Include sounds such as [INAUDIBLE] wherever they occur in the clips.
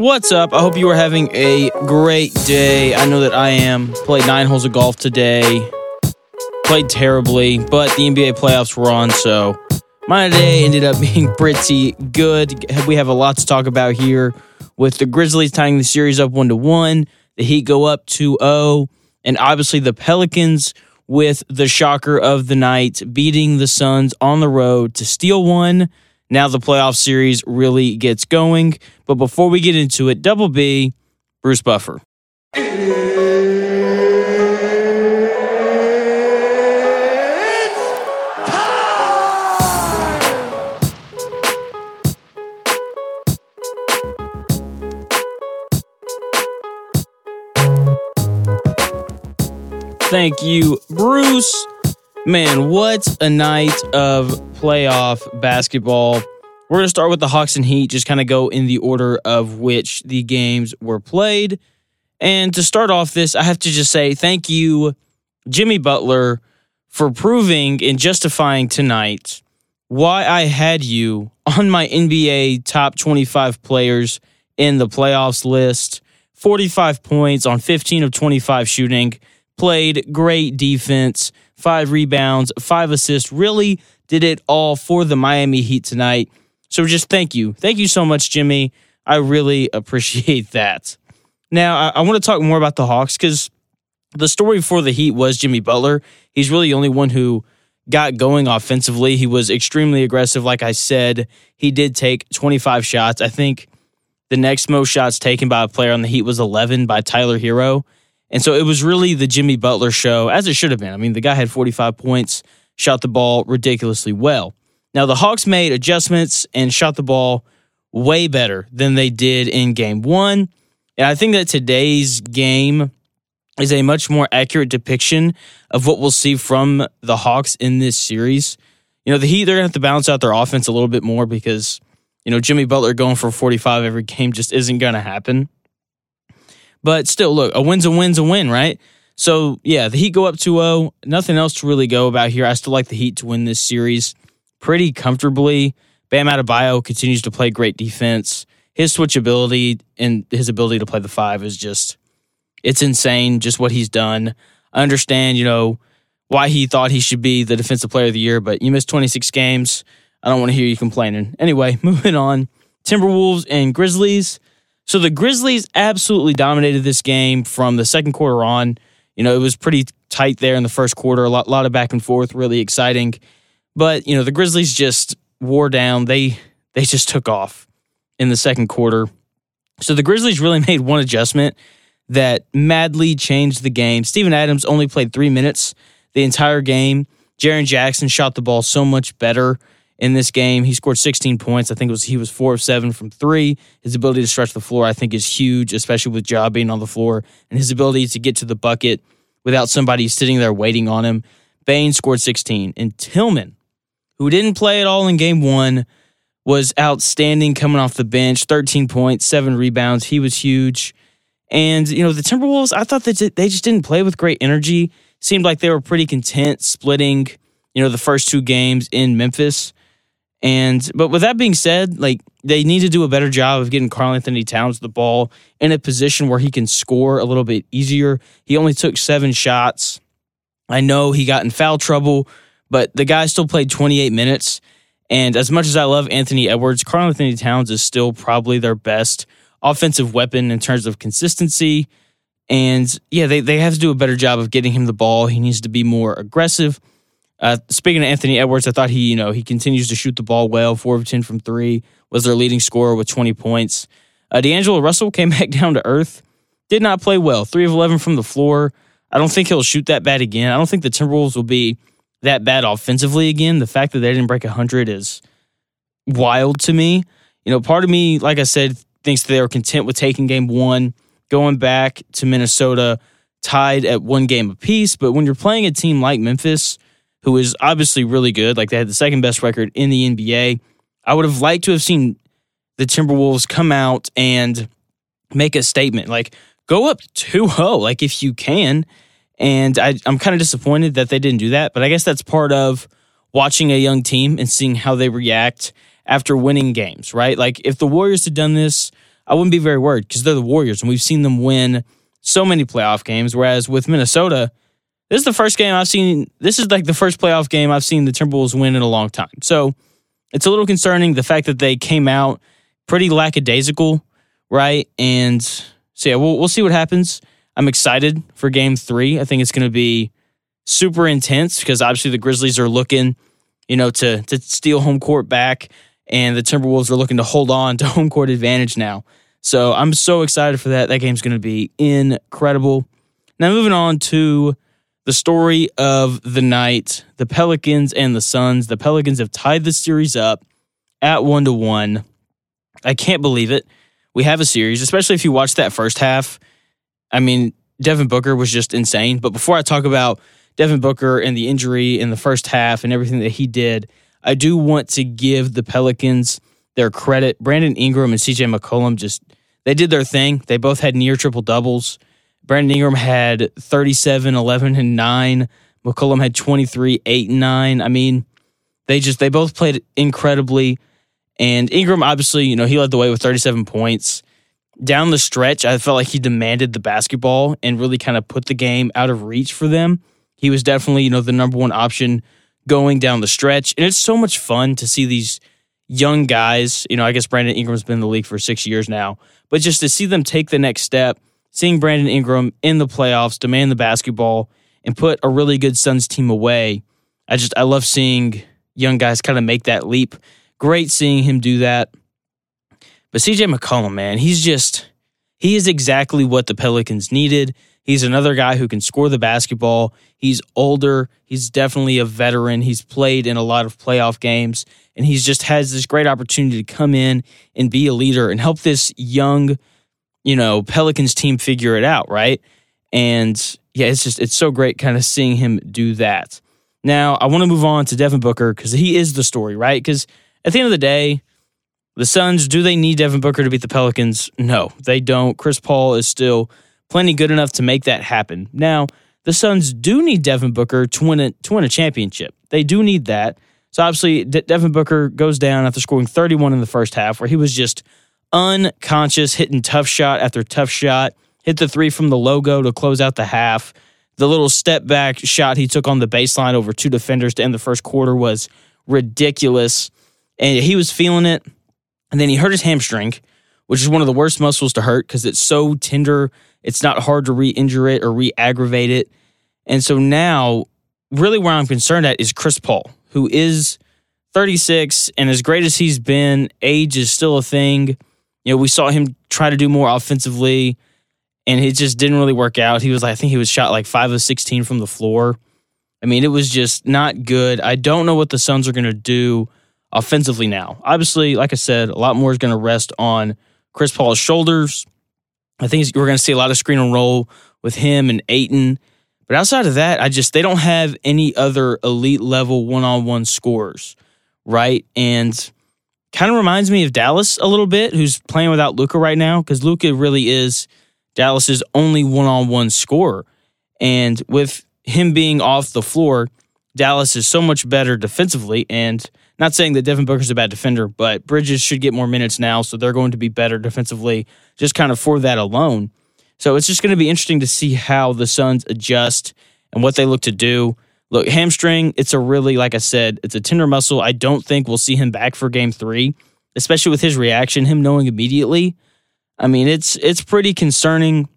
What's up? I hope you are having a great day. I know that I am. Played nine holes of golf today. Played terribly, but the NBA playoffs were on, so my day ended up [LAUGHS] being pretty good. We have a lot to talk about here with the Grizzlies tying the series up 1 to 1, the Heat go up 2-0, and obviously the Pelicans with the shocker of the night beating the Suns on the road to steal one now the playoff series really gets going. But before we get into it, Double B, Bruce Buffer. Thank you, Bruce. Man, what a night of playoff basketball. We're going to start with the Hawks and Heat, just kind of go in the order of which the games were played. And to start off this, I have to just say thank you, Jimmy Butler, for proving and justifying tonight why I had you on my NBA top 25 players in the playoffs list. 45 points on 15 of 25 shooting, played great defense five rebounds, five assists. Really did it all for the Miami Heat tonight. So just thank you. Thank you so much, Jimmy. I really [LAUGHS] appreciate that. Now, I, I want to talk more about the Hawks because the story for the Heat was Jimmy Butler. He's really the only one who got going offensively. He was extremely aggressive. Like I said, he did take 25 shots. I think the next most shots taken by a player on the Heat was 11 by Tyler Herro. And so it was really the Jimmy Butler show, as it should have been. I mean, the guy had 45 points, shot the ball ridiculously well. Now, the Hawks made adjustments and shot the ball way better than they did in game one. And I think that today's game is a much more accurate depiction of what we'll see from the Hawks in this series. You know, the Heat, they're going to have to balance out their offense a little bit more because, you know, Jimmy Butler going for 45 every game just isn't going to happen. But still, look, a win's a win's a win, right? So, yeah, the Heat go up 2 0. Nothing else to really go about here. I still like the Heat to win this series pretty comfortably. Bam Adebayo continues to play great defense. His switchability and his ability to play the five is just, it's insane, just what he's done. I understand, you know, why he thought he should be the defensive player of the year, but you missed 26 games. I don't want to hear you complaining. Anyway, [LAUGHS] moving on. Timberwolves and Grizzlies. So the Grizzlies absolutely dominated this game from the second quarter on. You know, it was pretty tight there in the first quarter, a lot, lot of back and forth, really exciting. But, you know, the Grizzlies just wore down. They they just took off in the second quarter. So the Grizzlies really [LAUGHS] made one adjustment that madly changed the game. Steven Adams only played three minutes the entire game. Jaren Jackson shot the ball so much better in this game. He scored 16 points. I think it was he was four of seven from three. His ability to stretch the floor, I think, is huge, especially with Ja being on the floor and his ability to get to the bucket without somebody sitting there waiting on him. Bane scored 16, and Tillman, who didn't play at all in game one, was outstanding coming off the bench. 13 points, seven rebounds. He was huge. And you know the Timberwolves, I thought that they just didn't play with great energy. Seemed like they were pretty content splitting, you know, the first two games in Memphis. And but with that being said, like they need to do a better job of getting Karl-Anthony Towns the ball in a position where he can score a little bit easier. He only took seven shots. I know he got in foul trouble, but the guy still played 28 minutes. And as much as I love Anthony Edwards, Karl-Anthony Towns is still probably their best offensive weapon in terms of consistency. And yeah, they, they have to do a better job of getting him the ball. He needs to be more aggressive. Uh, speaking of Anthony Edwards, I thought he, you know, he continues to shoot the ball well. Four of ten from three was their leading scorer with 20 points. Uh, D'Angelo Russell [LAUGHS] came back down to earth. Did not play well. Three of 11 from the floor. I don't think he'll shoot that bad again. I don't think the Timberwolves will be that bad offensively again. The fact that they didn't break 100 is wild to me. You know, part of me, like I said, thinks they are content with taking game one, going back to Minnesota, tied at one game apiece. But when you're playing a team like Memphis, who is obviously really good. Like they had the second best record in the NBA. I would have liked to have seen the Timberwolves come out and make a statement, like go up 2 0, like if you can. And I, I'm kind of disappointed that they didn't do that, but I guess that's part of watching a young team and seeing how they react after winning games, right? Like if the Warriors had done this, I wouldn't be very worried because they're the Warriors and we've seen them win so many playoff games. Whereas with Minnesota, this is the first game I've seen. This is like the first playoff game I've seen the Timberwolves win in a long time. So it's a little concerning the fact that they came out pretty lackadaisical, right? And so yeah, we'll we'll see what happens. I'm excited for Game Three. I think it's going to be super intense because obviously the Grizzlies are looking, you know, to to steal home court back, and the Timberwolves are looking to hold on [LAUGHS] to home court advantage now. So I'm so excited for that. That game's going to be incredible. Now moving on to the story of the night, the Pelicans and the Suns. The Pelicans have tied the series up at one to one. I can't believe it. We have a series, especially if you watch that first half. I mean, Devin Booker was just insane. But before I talk about Devin Booker and the injury in the first half and everything that he did, I do want to give the Pelicans their credit. Brandon Ingram and CJ McCollum just they did their thing. They both had near triple doubles. Brandon Ingram had 37, 11, and 9. McCollum had 23, 8, and 9. I mean, they just they both played incredibly. And Ingram, obviously, you know, he led the way with 37 points. Down the stretch, I felt like he demanded the basketball and really kind of put the game out of reach for them. He was definitely, you know, the number one option going down the stretch. And it's so much fun to see these young guys. You know, I guess Brandon Ingram's been in the league for six years now, but just to see them take the next step, seeing Brandon Ingram in the playoffs, demand the basketball, and put a really good Suns team away. I just, I love seeing young guys kind of make that leap. Great seeing him do that. But CJ McCollum, man, he's just, he is exactly what the Pelicans needed. He's another guy who can score the basketball. He's older. He's definitely a veteran. He's played in a lot of playoff games, and he's just has this great opportunity to come in and be a leader and help this young, you know, Pelicans team figure it out, right? And yeah, it's just it's so great kind of seeing him do that. Now, I want to move on to Devin Booker because he is the story, right? Because at the end of the day, the Suns, do they need Devin Booker to beat the Pelicans? No, they don't. Chris Paul is still plenty good enough to make that happen. Now, the Suns do need Devin Booker to win a, to win a championship. They do need that. So obviously, De- Devin Booker goes down after scoring 31 in the first half, where he was just unconscious, hitting tough shot after tough shot. Hit the three from the logo to close out the half. The little step back shot he took on the baseline over two defenders to end the first quarter was ridiculous. And he was feeling it. And then he hurt his hamstring, which is one of the worst muscles to hurt because it's so tender. It's not hard to re injure it or re aggravate it. And so now, really, where I'm concerned at is Chris Paul, who is 36. And as great as he's been, age is still a thing. You know, we saw him try to do more offensively, and it just didn't really work out. He was, like I think he was shot like 5 of 16 from the floor. I mean, it was just not good. I don't know what the Suns are going to do offensively now. Obviously, like I said, a lot more is going to rest on Chris Paul's shoulders. I think we're going to see a lot of screen and roll with him and Ayton. But outside of that, I just they don't have any other elite level one on one scores, right? And kind of reminds me of Dallas a little bit, who's playing without Luka right now, because Luka really is Dallas's only one on one scorer. And with him being off the floor, Dallas is so much better defensively. And not saying that Devin Booker's a bad defender, but Bridges should get more minutes now, so they're going to be better defensively just kind of for that alone. So it's just going to be interesting to see how the Suns adjust and what they look to do. Look, hamstring, it's a really, like I said, it's a tender muscle. I don't think we'll see him back for game three, especially with his reaction, him knowing immediately. I mean, it's it's pretty concerning.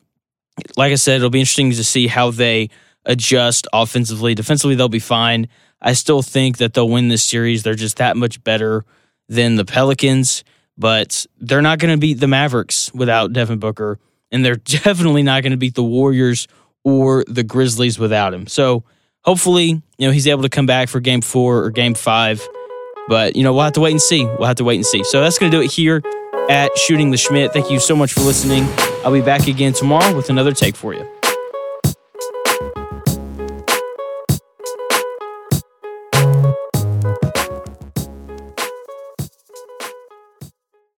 Like I said, it'll be interesting to see how they adjust offensively. Defensively, they'll be fine. I still think that they'll win this series. They're just that much better than the Pelicans, but they're not going to beat the Mavericks without Devin Booker, and they're [LAUGHS] definitely not going to beat the Warriors or the Grizzlies without him. So hopefully, you know, he's able to come back for game four or game five. But, you know, we'll have to wait and see. We'll have to wait and see. So that's going to do it here at Shooting the Shmitt. Thank you so much for listening. I'll be back again tomorrow with another take for you.